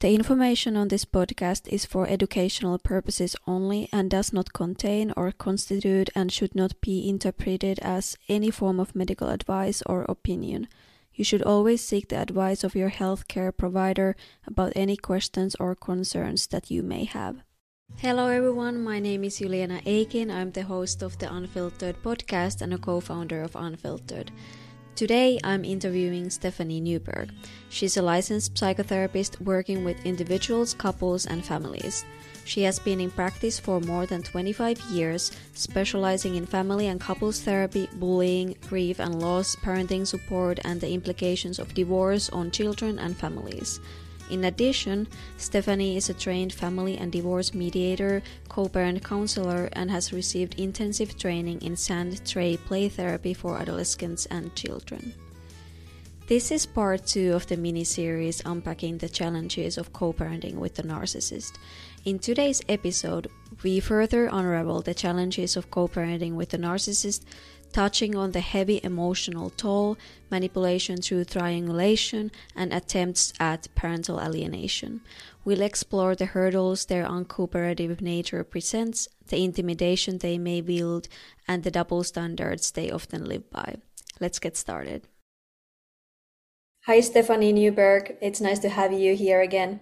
The information on this podcast is for educational purposes only and does not contain or constitute and should not be interpreted as any form of medical advice or opinion. You should always seek the advice of your healthcare provider about any questions or concerns that you may have. Hello everyone, my name is Juliana Akin. I'm the host of the Unfilteredd podcast and a co founder of Unfilteredd. Today, I'm interviewing Stephanie Newberg. She's a licensed psychotherapist working with individuals, couples, and families. She has been in practice for more than 25 years, specializing in family and couples therapy, bullying, grief and loss, parenting support, and the implications of divorce on children and families. In addition, Stephanie is a trained family and divorce mediator, co parent counselor, and has received intensive training in sand tray play therapy for adolescents and children. This is part two of the mini series unpacking the challenges of co parenting with the narcissist. In today's episode, we further unravel the challenges of co parenting with the narcissist touching on the heavy emotional toll, manipulation through triangulation, and attempts at parental alienation. We'll explore the hurdles their uncooperative nature presents, the intimidation they may wield, and the double standards they often live by. Let's get started. Hi, Stephanie Newberg. It's nice to have you here again.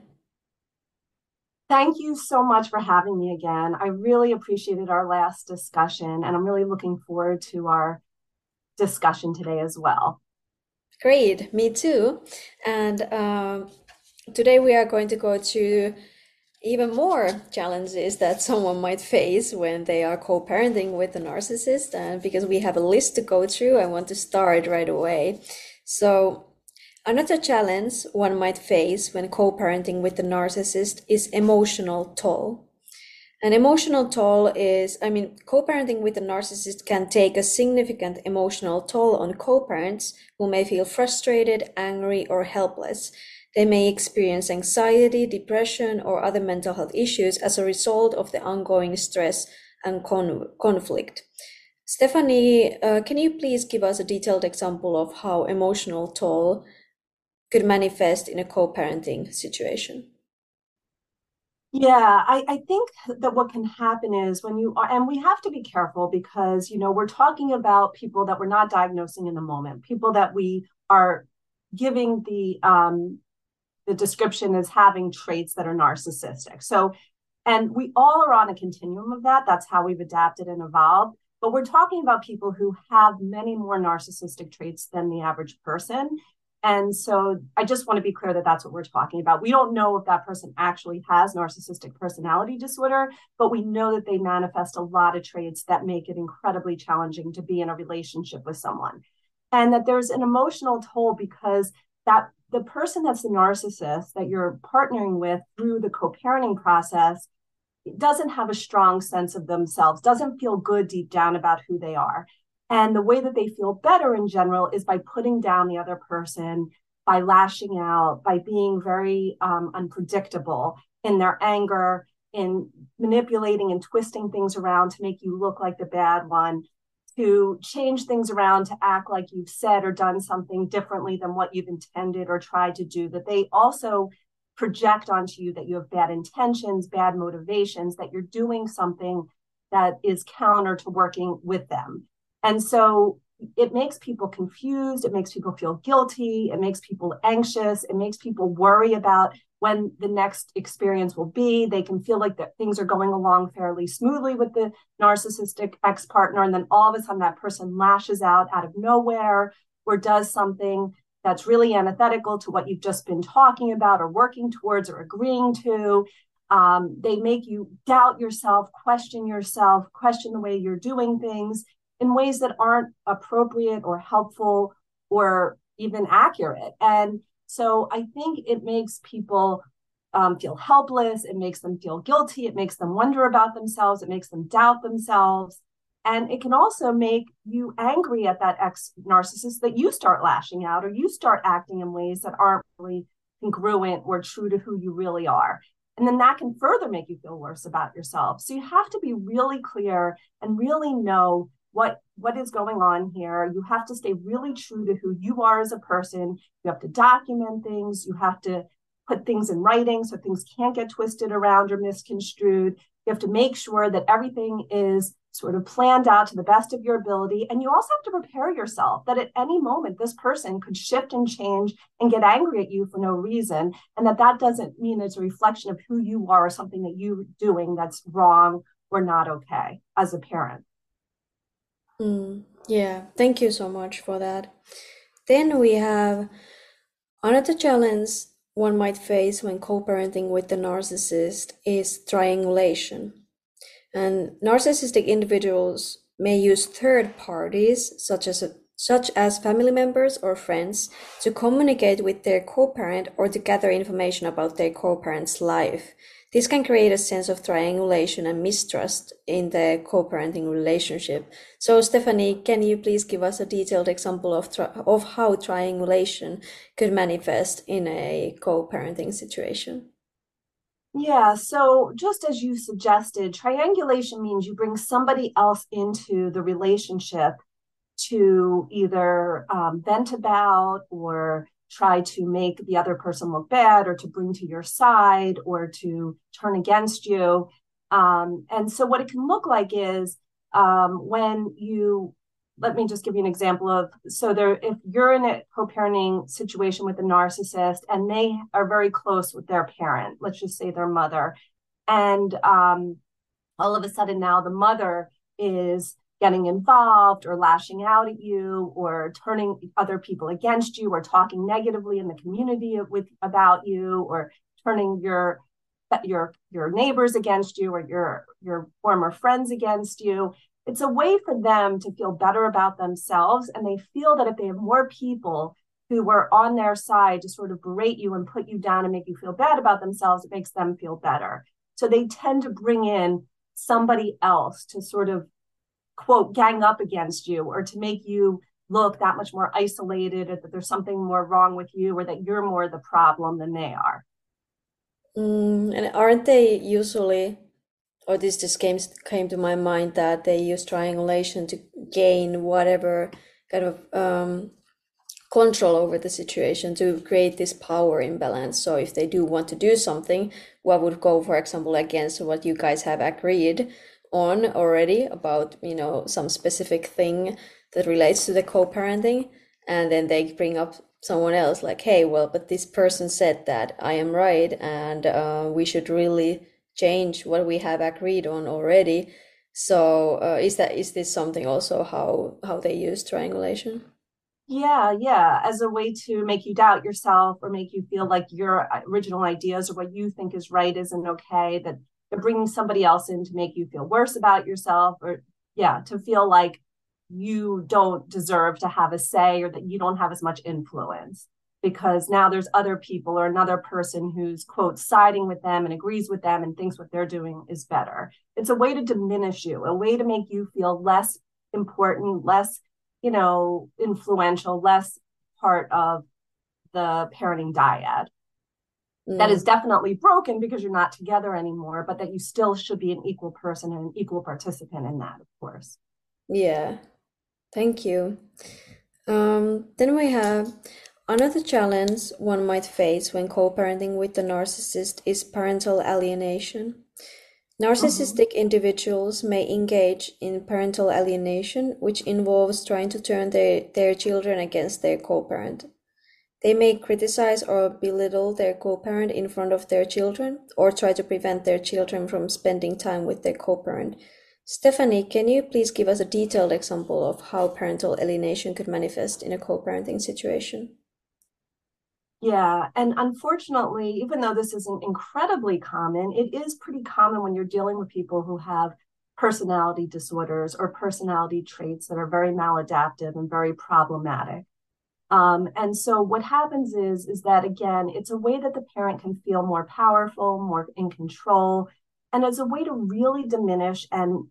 Thank you so much for having me again. I really appreciated our last discussion, and I'm really looking forward to our discussion today as well. Great, me too. And uh, today we are going to go to even more challenges that someone might face when they are co parenting with a narcissist. And because we have a list to go through, I want to start right away. So, Another challenge one might face when co-parenting with a narcissist is emotional toll. An emotional toll is, I mean, co-parenting with a narcissist can take a significant emotional toll on co-parents who may feel frustrated, angry, or helpless. They may experience anxiety, depression, or other mental health issues as a result of the ongoing stress and con- conflict. Stephanie, uh, can you please give us a detailed example of how emotional toll could manifest in a co-parenting situation? Yeah I, I think that what can happen is when you are and we have to be careful because you know we're talking about people that we're not diagnosing in the moment people that we are giving the um the description as having traits that are narcissistic. So and we all are on a continuum of that. That's how we've adapted and evolved. But we're talking about people who have many more narcissistic traits than the average person and so I just want to be clear that that's what we're talking about. We don't know if that person actually has narcissistic personality disorder, but we know that they manifest a lot of traits that make it incredibly challenging to be in a relationship with someone. And that there's an emotional toll because that the person that's the narcissist that you're partnering with through the co-parenting process doesn't have a strong sense of themselves, doesn't feel good deep down about who they are. And the way that they feel better in general is by putting down the other person, by lashing out, by being very um, unpredictable in their anger, in manipulating and twisting things around to make you look like the bad one, to change things around to act like you've said or done something differently than what you've intended or tried to do, that they also project onto you that you have bad intentions, bad motivations, that you're doing something that is counter to working with them. And so it makes people confused. It makes people feel guilty. It makes people anxious. It makes people worry about when the next experience will be. They can feel like that things are going along fairly smoothly with the narcissistic ex partner. And then all of a sudden, that person lashes out out of nowhere or does something that's really antithetical to what you've just been talking about or working towards or agreeing to. Um, they make you doubt yourself, question yourself, question the way you're doing things in ways that aren't appropriate or helpful or even accurate. And so I think it makes people um, feel helpless. It makes them feel guilty. It makes them wonder about themselves. It makes them doubt themselves. And it can also make you angry at that ex narcissist that you start lashing out or you start acting in ways that aren't really congruent or true to who you really are. And then that can further make you feel worse about yourself. So you have to be really clear and really know what what is going on here you have to stay really true to who you are as a person you have to document things you have to put things in writing so things can't get twisted around or misconstrued. You have to make sure that everything is sort of planned out to the best of your ability. And you also have to prepare yourself that at any moment, this person could shift and change and get angry at you for no reason. And that that doesn't mean it's a reflection of who you are or something that you're doing that's wrong or not okay as a parent. Mm, yeah, thank you so much for that. Then we have another challenge one might face when co-parenting with the narcissist is triangulation. And narcissistic individuals may use third parties, such as such as family members or friends, to communicate with their co-parent or to gather information about their co-parent's life. This can create a sense of triangulation and mistrust in the co-parenting relationship. So, Stephanie, can you please give us a detailed example of of how triangulation could manifest in a co-parenting situation? Yeah, so just as you suggested, triangulation means you bring somebody else into the relationship to either um, vent about or try to make the other person look bad or to bring to your side or to turn against you. Um, and so, what it can look like is um, when you let me just give you an example of so there if you're in a co-parenting situation with a narcissist and they are very close with their parent let's just say their mother and um, all of a sudden now the mother is getting involved or lashing out at you or turning other people against you or talking negatively in the community with about you or turning your your your neighbors against you or your your former friends against you. It's a way for them to feel better about themselves and they feel that if they have more people who were on their side to sort of berate you and put you down and make you feel bad about themselves it makes them feel better. So they tend to bring in somebody else to sort of quote gang up against you or to make you look that much more isolated or that there's something more wrong with you or that you're more the problem than they are mm, and aren't they usually or this just came came to my mind that they use triangulation to gain whatever kind of um, control over the situation to create this power imbalance. So if they do want to do something, what would go, for example, against what you guys have agreed on already about you know some specific thing that relates to the co-parenting, and then they bring up someone else like, hey, well, but this person said that I am right, and uh, we should really change what we have agreed on already. So uh, is that is this something also how how they use triangulation? Yeah, yeah, as a way to make you doubt yourself or make you feel like your original ideas or what you think is right isn't okay. That they're bringing somebody else in to make you feel worse about yourself or yeah, to feel like you don't deserve to have a say or that you don't have as much influence. Because now there's other people or another person who's quote siding with them and agrees with them and thinks what they're doing is better. It's a way to diminish you a way to make you feel less important less you know influential less part of the parenting dyad mm. that is definitely broken because you're not together anymore but that you still should be an equal person and an equal participant in that of course yeah thank you um, then we have Another challenge one might face when co-parenting with the narcissist is parental alienation. Narcissistic mm-hmm. individuals may engage in parental alienation, which involves trying to turn their, their children against their co-parent. They may criticize or belittle their co-parent in front of their children, or try to prevent their children from spending time with their co-parent. Stephanie, can you please give us a detailed example of how parental alienation could manifest in a co-parenting situation? Yeah. And unfortunately, even though this isn't incredibly common, it is pretty common when you're dealing with people who have personality disorders or personality traits that are very maladaptive and very problematic. Um, and so what happens is, is that again, it's a way that the parent can feel more powerful, more in control, and as a way to really diminish and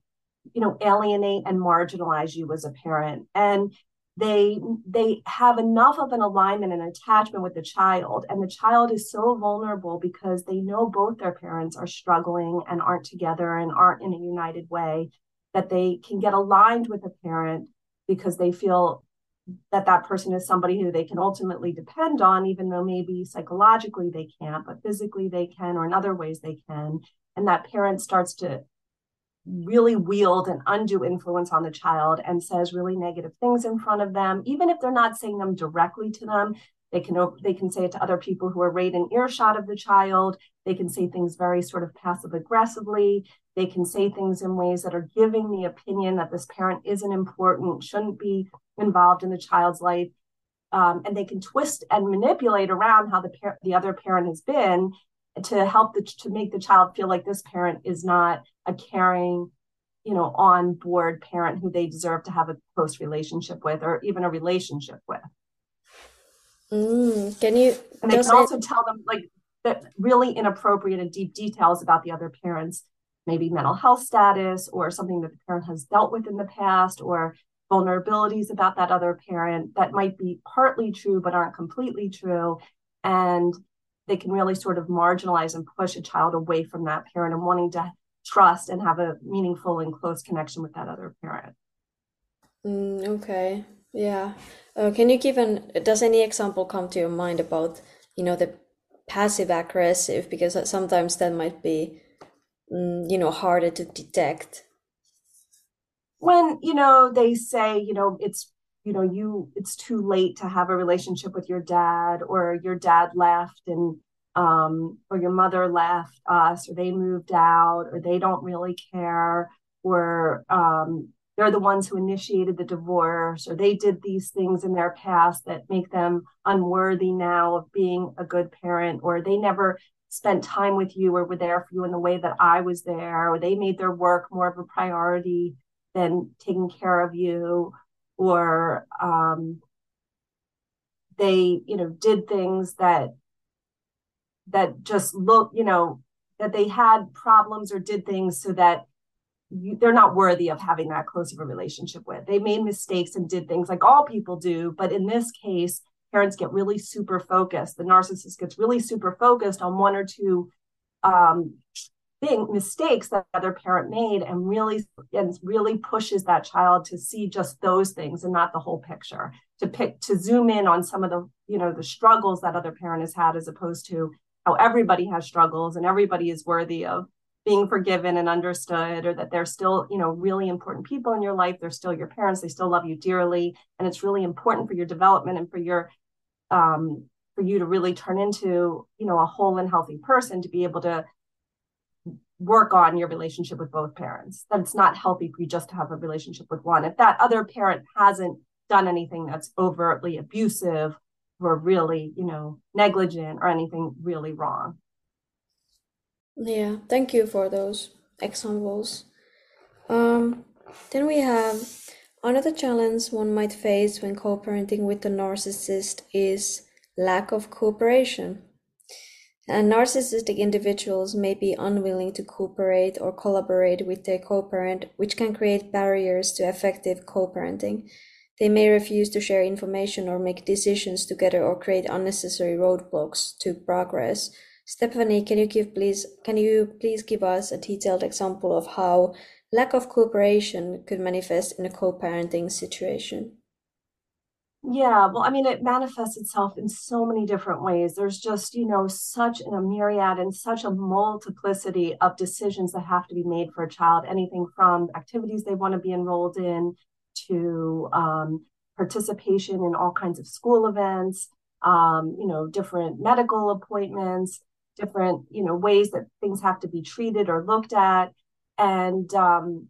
you know alienate and marginalize you as a parent. And they they have enough of an alignment and attachment with the child and the child is so vulnerable because they know both their parents are struggling and aren't together and aren't in a united way that they can get aligned with a parent because they feel that that person is somebody who they can ultimately depend on even though maybe psychologically they can't but physically they can or in other ways they can. And that parent starts to really wield an undue influence on the child and says really negative things in front of them. Even if they're not saying them directly to them they can they can say it to other people who are right in earshot of the child. They can say things very sort of passive aggressively they can say things in ways that are giving the opinion that this parent isn't important shouldn't be involved in the child's life. Um, and they can twist and manipulate around how the par- the other parent has been to help the to make the child feel like this parent is not a caring you know on board parent who they deserve to have a close relationship with or even a relationship with. Mm, can you and they can also tell them like that really inappropriate and deep details about the other parents maybe mental health status or something that the parent has dealt with in the past or vulnerabilities about that other parent that might be partly true but aren't completely true. And they can really sort of marginalize and push a child away from that parent and wanting to trust and have a meaningful and close connection with that other parent. Mm, okay. Yeah. Uh, can you give an does any example come to your mind about you know the passive aggressive? Because sometimes that might be you know harder to detect? When you know they say you know it's you know you it's too late to have a relationship with your dad or your dad left and um, or your mother left us or they moved out or they don't really care or um, they're the ones who initiated the divorce or they did these things in their past that make them unworthy now of being a good parent or they never spent time with you or were there for you in the way that I was there or they made their work more of a priority than taking care of you or um, they you know did things that that just look you know that they had problems or did things so that you, they're not worthy of having that close of a relationship with. They made mistakes and did things like all people do but in this case parents get really super focused the narcissist gets really super focused on one or two um, thing mistakes that other parent made and really and really pushes that child to see just those things and not the whole picture to pick to zoom in on some of the you know the struggles that other parent has had as opposed to how everybody has struggles and everybody is worthy of being forgiven and understood or that they're still you know really important people in your life they're still your parents they still love you dearly and it's really important for your development and for your um for you to really turn into you know a whole and healthy person to be able to work on your relationship with both parents. That it's not healthy for you just to have a relationship with one. If that other parent hasn't done anything that's overtly abusive or really, you know, negligent or anything really wrong. Yeah, thank you for those examples. Um, then we have another challenge one might face when co-parenting with a narcissist is lack of cooperation. And narcissistic individuals may be unwilling to cooperate or collaborate with their co-parent, which can create barriers to effective co-parenting. They may refuse to share information or make decisions together or create unnecessary roadblocks to progress. Stephanie, can you give please can you please give us a detailed example of how lack of cooperation could manifest in a co-parenting situation? Yeah, well, I mean, it manifests itself in so many different ways. There's just, you know, such a myriad and such a multiplicity of decisions that have to be made for a child, anything from activities they want to be enrolled in to um, participation in all kinds of school events, um, you know, different medical appointments, different, you know, ways that things have to be treated or looked at. And um,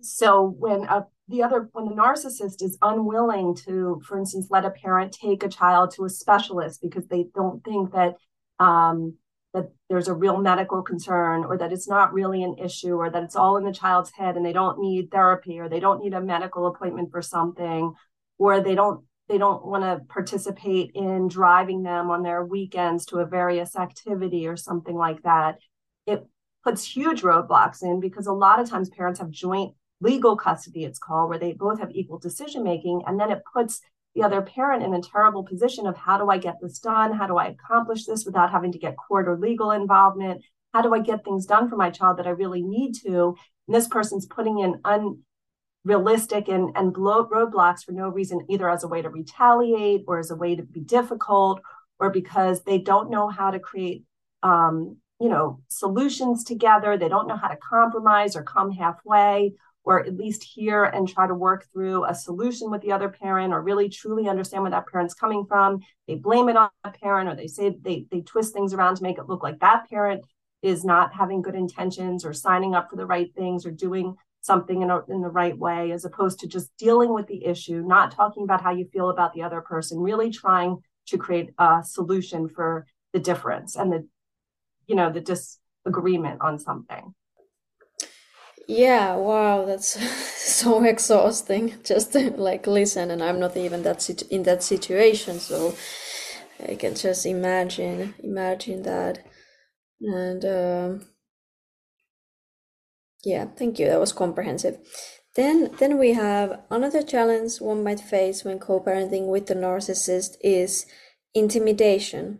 so when a the other when the narcissist is unwilling to for instance let a parent take a child to a specialist because they don't think that um, that there's a real medical concern or that it's not really an issue or that it's all in the child's head and they don't need therapy or they don't need a medical appointment for something or they don't they don't want to participate in driving them on their weekends to a various activity or something like that it puts huge roadblocks in because a lot of times parents have joint legal custody, it's called, where they both have equal decision making. And then it puts the other parent in a terrible position of how do I get this done? How do I accomplish this without having to get court or legal involvement? How do I get things done for my child that I really need to? And this person's putting in un, realistic and and blow roadblocks for no reason either as a way to retaliate or as a way to be difficult or because they don't know how to create um, you know solutions together. They don't know how to compromise or come halfway or at least hear and try to work through a solution with the other parent or really truly understand where that parent's coming from. They blame it on a parent or they say they they twist things around to make it look like that parent is not having good intentions or signing up for the right things or doing something in, a, in the right way as opposed to just dealing with the issue not talking about how you feel about the other person really trying to create a solution for the difference and the you know the disagreement on something. Yeah wow that's so exhausting. Just to like listen and i'm not even that in that situation so i can just imagine imagine that. And um yeah, thank you. That was comprehensive. Then, then we have another challenge one might face when co-parenting with the narcissist is intimidation.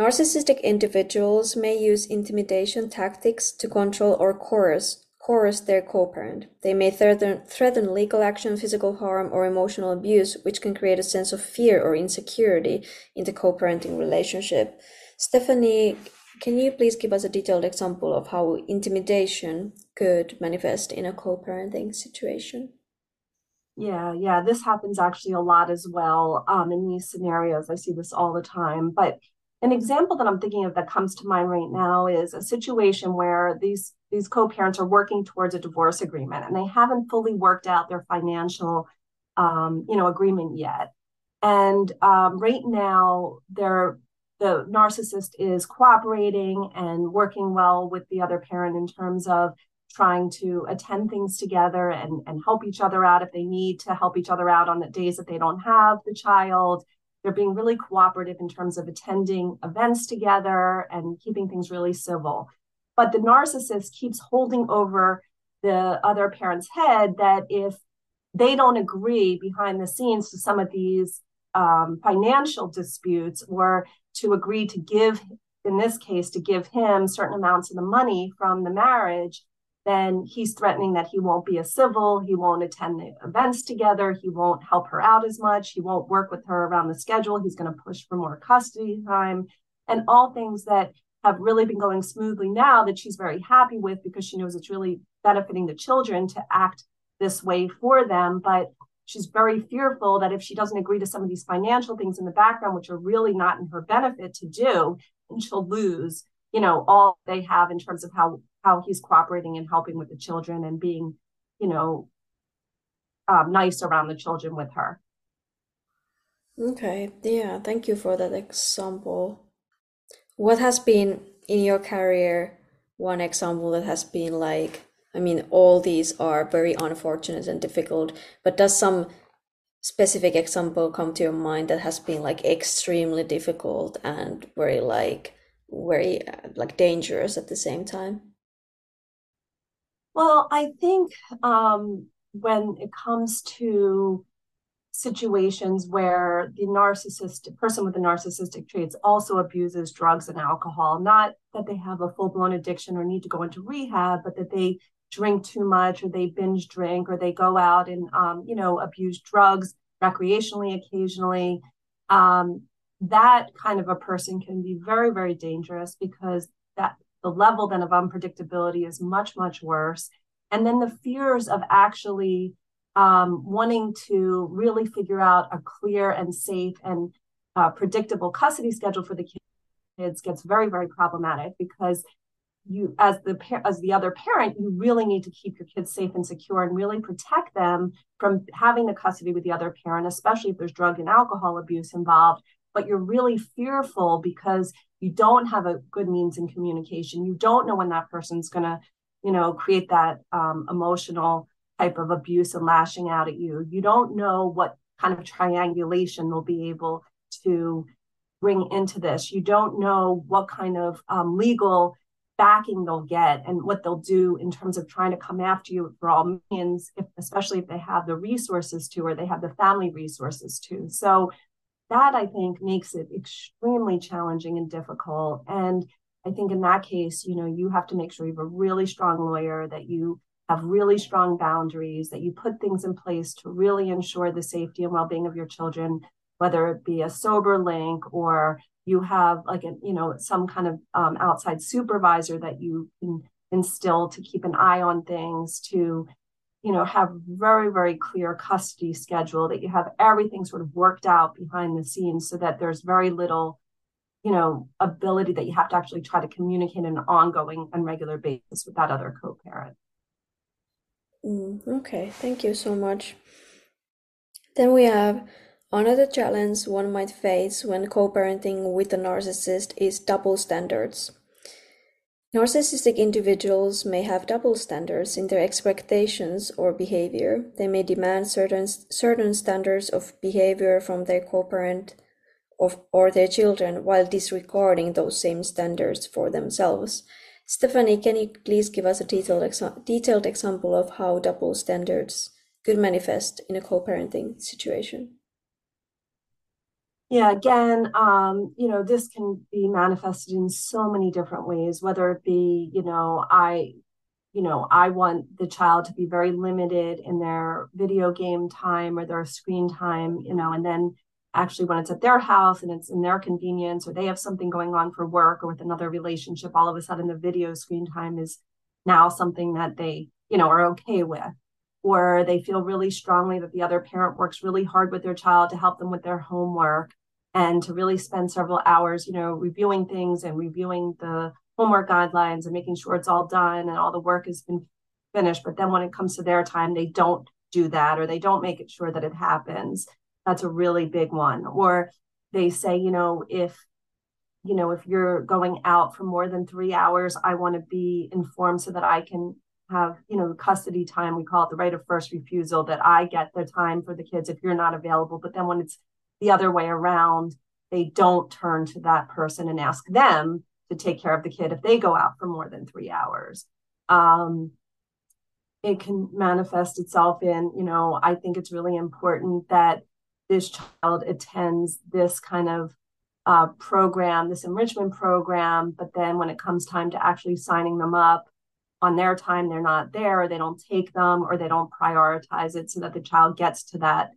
Narcissistic individuals may use intimidation tactics to control or coerce coerce their co-parent. They may threaten, threaten legal action, physical harm, or emotional abuse, which can create a sense of fear or insecurity in the co-parenting relationship. Stephanie, can you please give us a detailed example of how intimidation could manifest in a co parenting situation? Yeah, yeah, this happens actually a lot as well um, in these scenarios. I see this all the time. But an example that I'm thinking of that comes to mind right now is a situation where these these co-parents are working towards a divorce agreement and they haven't fully worked out their financial um, you know agreement yet. And um, right now they're the narcissist is cooperating and working well with the other parent in terms of trying to attend things together and, and help each other out if they need to help each other out on the days that they don't have the child. They're being really cooperative in terms of attending events together and keeping things really civil. But the narcissist keeps holding over the other parent's head that if they don't agree behind the scenes to some of these um, financial disputes or to agree to give, in this case, to give him certain amounts of the money from the marriage, then he's threatening that he won't be a civil, he won't attend the events together, he won't help her out as much, he won't work with her around the schedule, he's going to push for more custody time, and all things that have really been going smoothly now that she's very happy with because she knows it's really benefiting the children to act this way for them. But she's very fearful that if she doesn't agree to some of these financial things in the background which are really not in her benefit to do and she'll lose you know all they have in terms of how how he's cooperating and helping with the children and being you know um, nice around the children with her. Okay. Yeah. Thank you for that example. What has been in your career one example that has been like I mean, all these are very unfortunate and difficult, but does some specific example come to your mind that has been like extremely difficult and very like very uh, like dangerous at the same time? Well, I think um, when it comes to situations where the narcissistic person with the narcissistic traits also abuses drugs and alcohol, not that they have a full blown addiction or need to go into rehab, but that they drink too much or they binge drink or they go out and um, you know abuse drugs recreationally occasionally um, that kind of a person can be very very dangerous because that the level then of unpredictability is much much worse. And then the fears of actually um, wanting to really figure out a clear and safe and uh, predictable custody schedule for the kids gets very very problematic because you as the as the other parent you really need to keep your kids safe and secure and really protect them from having the custody with the other parent especially if there's drug and alcohol abuse involved. But you're really fearful because you don't have a good means in communication. You don't know when that person's going to you know create that um, emotional type of abuse and lashing out at you. You don't know what kind of triangulation they'll be able to bring into this. You don't know what kind of um, legal backing they'll get and what they'll do in terms of trying to come after you for all means, if, especially if they have the resources to or they have the family resources to. So that I think makes it extremely challenging and difficult. And I think in that case, you know, you have to make sure you have a really strong lawyer that you have really strong boundaries, that you put things in place to really ensure the safety and well-being of your children, whether it be a Soberlink or you have like a you know some kind of um, outside supervisor that you can instill to keep an eye on things to you know have very very clear custody schedule that you have everything sort of worked out behind the scenes so that there's very little you know ability that you have to actually try to communicate an ongoing and regular basis with that other co-parent. Mm, okay thank you so much. Then we have another challenge one might face when co-parenting with a narcissist is double standards Narcissistic individuals may have double standards in their expectations or behavior. They may demand certain, certain standards of behavior from their co-parent of, or their children while disregarding those same standards for themselves. Stephanie, can you please give us a detailed, exa- detailed example of how double standards could manifest in a co-parenting situation? Yeah again um you know this can be manifested in so many different ways whether it be you know i you know i want the child to be very limited in their video game time or their screen time you know and then actually when it's at their house and it's in their convenience or they have something going on for work or with another relationship all of a sudden the video screen time is now something that they you know are okay with or they feel really strongly that the other parent works really hard with their child to help them with their homework and to really spend several hours, you know, reviewing things and reviewing the homework guidelines and making sure it's all done and all the work has been finished. But then when it comes to their time, they don't do that or they don't make it sure that it happens. That's a really big one. Or they say, you know, if you know, if you're going out for more than three hours, I want to be informed so that I can have you know custody time we call it the right of first refusal that i get the time for the kids if you're not available. But then when it's the other way around they don't turn to that person and ask them to take care of the kid if they go out for more than three hours. Um, it can manifest itself in you know i think it's really important that this child attends this kind of uh, program this enrichment program but then when it comes time to actually signing them up on their time they're not there or they don't take them or they don't prioritize it so that the child gets to that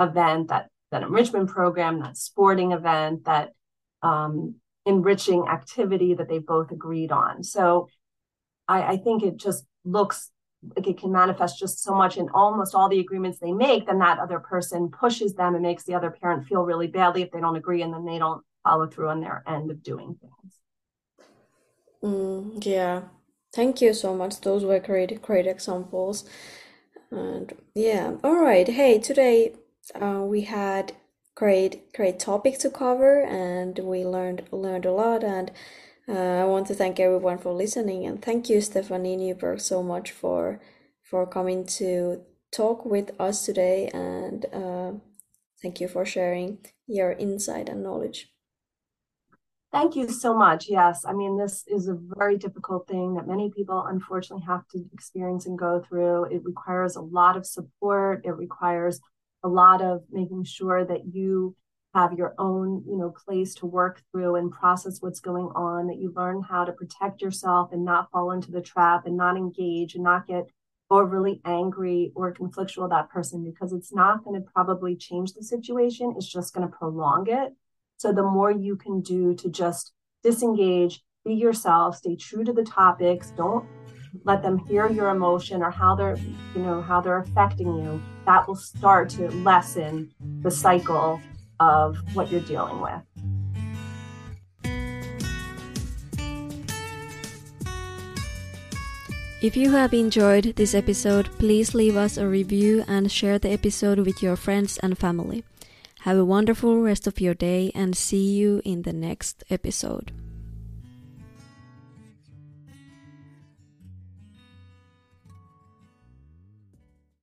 event that that enrichment program that sporting event that um, enriching activity that they both agreed on. So I, I think it just looks like it can manifest just so much in almost all the agreements they make then that other person pushes them and makes the other parent feel really badly if they don't agree and then they don't follow through on their end of doing things. Mm, yeah Thank you so much. Those were great, great examples. And yeah, all right. Hey, today uh, we had great, great topic to cover, and we learned learned a lot. And uh, I want to thank everyone for listening, and thank you, Stephanie Newberg, so much for for coming to talk with us today. And uh, thank you for sharing your insight and knowledge. Thank you so much. Yes, I mean, this is a very difficult thing that many people unfortunately have to experience and go through. It requires a lot of support, it requires a lot of making sure that you have your own you know place to work through and process what's going on that you learn how to protect yourself and not fall into the trap and not engage and not get overly angry or conflictual with that person because it's not going to probably change the situation it's just going to prolong it so the more you can do to just disengage, be yourself, stay true to the topics, don't let them hear your emotion or how they're, you know, how they're affecting you. That will start to lessen the cycle of what you're dealing with. If you have enjoyed this episode, please leave us a review and share the episode with your friends and family. Have a wonderful rest of your day and see you in the next episode.